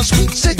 the sweet 16.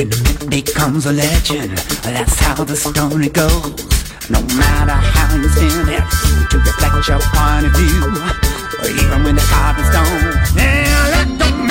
When the myth becomes a legend, that's how the story goes. No matter how you spin it, to reflect your point of view, or even when the carving's done. Yeah, that don't matter.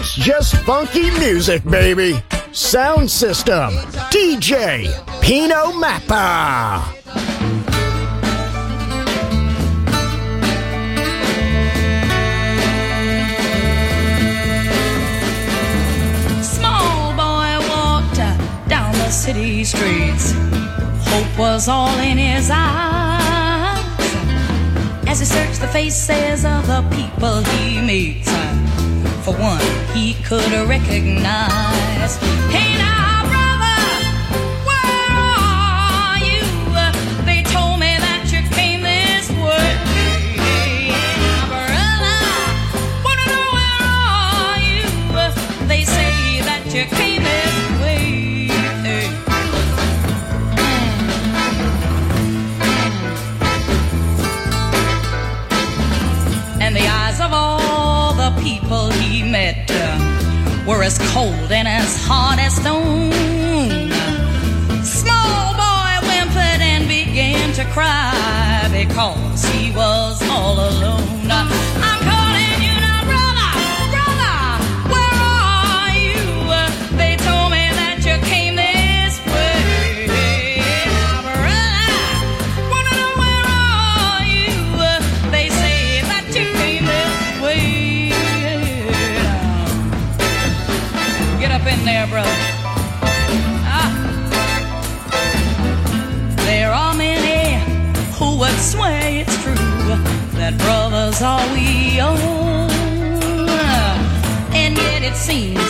It's just funky music, baby. Sound system. DJ Pino Mappa. Small boy walked down the city streets. Hope was all in his eyes as he searched the faces of the people he meets for one he could recognize. Hey, were as cold and as hard as stone. Small boy whimpered and began to cry because he was all alone. way it's true that brother's are we own. And yet it seems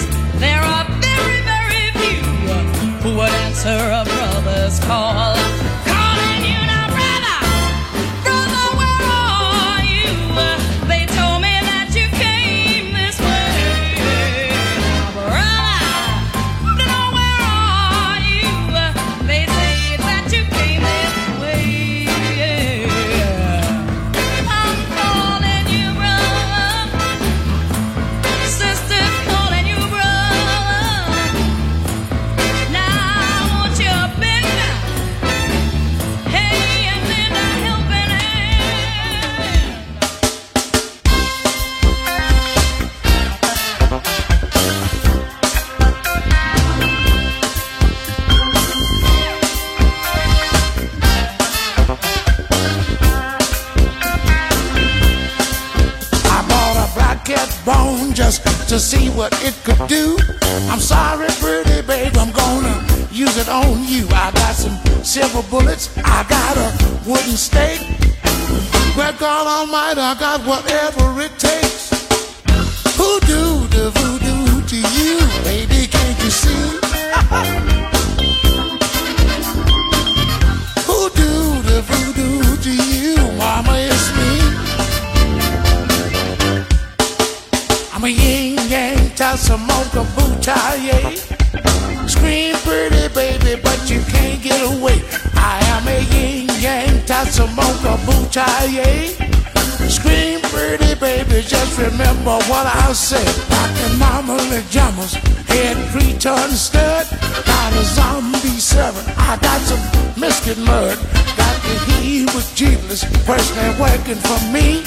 mama's head pre-turned stud. got a zombie seven, I got some biscuit mud. Got the he was jeepless, personally working for me.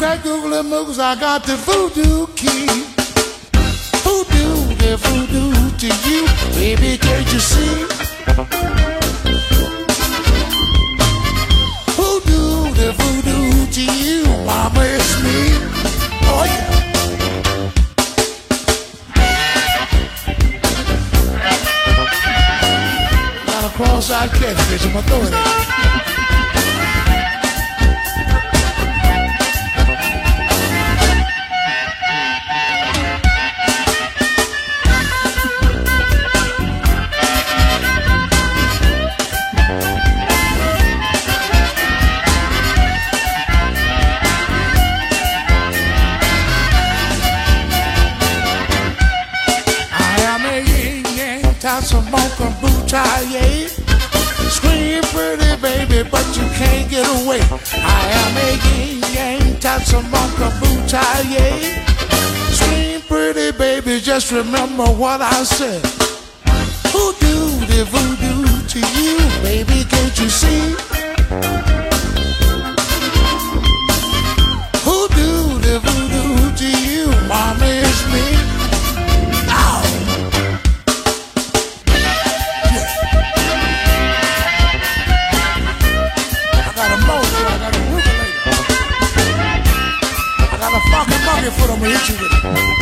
Got Google and moves, I got the voodoo key. Voodoo, the voodoo to you, baby, can't you see? Voodoo, the voodoo to you, mama, it's me. Oh yeah. false accusation of authority. get away. I am a yin yang, Tatsun Monka Butaye. Scream pretty baby, just remember what I said. Who do the voodoo to you, baby? Can't you see? Who do the voodoo to you, mommy? It's me. Give me a foot.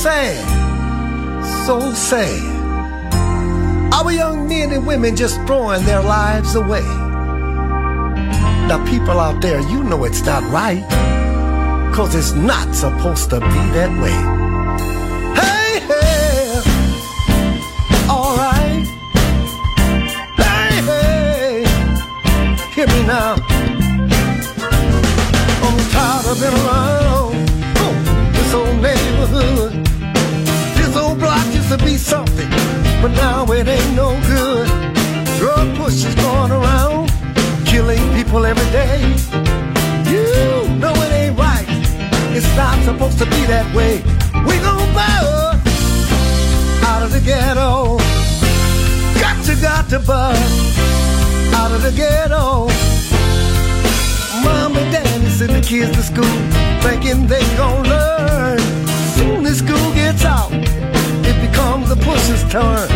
Sad, so sad. Our young men and women just throwing their lives away. Now, people out there, you know it's not right, cause it's not supposed to be that way. Hey, hey, alright. Hey, hey, hear me now. I'm tired of being around to be something, but now it ain't no good. Drug pushers going around, killing people every day. You know it ain't right. It's not supposed to be that way. We gon' bust out of the ghetto. Got to, got to bust out of the ghetto. Mom and daddy send the kids to school, thinking they gon' learn. Soon as school gets out, becomes a pusher's turn.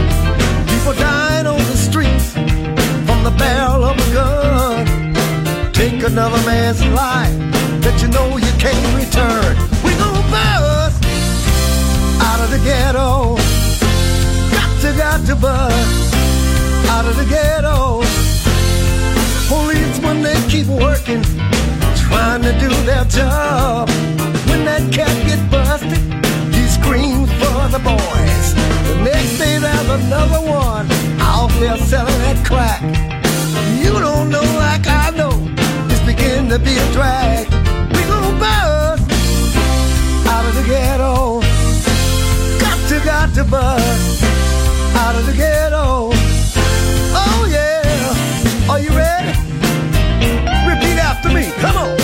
People dying on the streets from the barrel of a gun. Take another man's life that you know you can't return. We gon' bust out of the ghetto. Got to, got to bust out of the ghetto. Policemen, they keep working, trying to do their job. When that cat get busted, another one out there selling that crack. You don't know like I know, it's beginning to be a drag. We gon' bust out of the ghetto. Got to, got to bust out of the ghetto. Oh yeah, are you ready? Repeat after me, come on.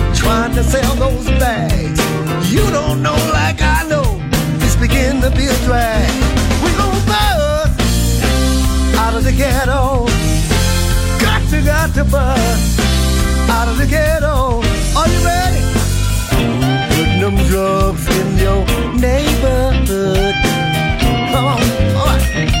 trying to sell those bags. You don't know like I know, it's beginning to be a drag. We gon' bust out of the ghetto. Got to, got to bust out of the ghetto. Are you ready? Putting them drugs in your neighborhood. Come on, all right.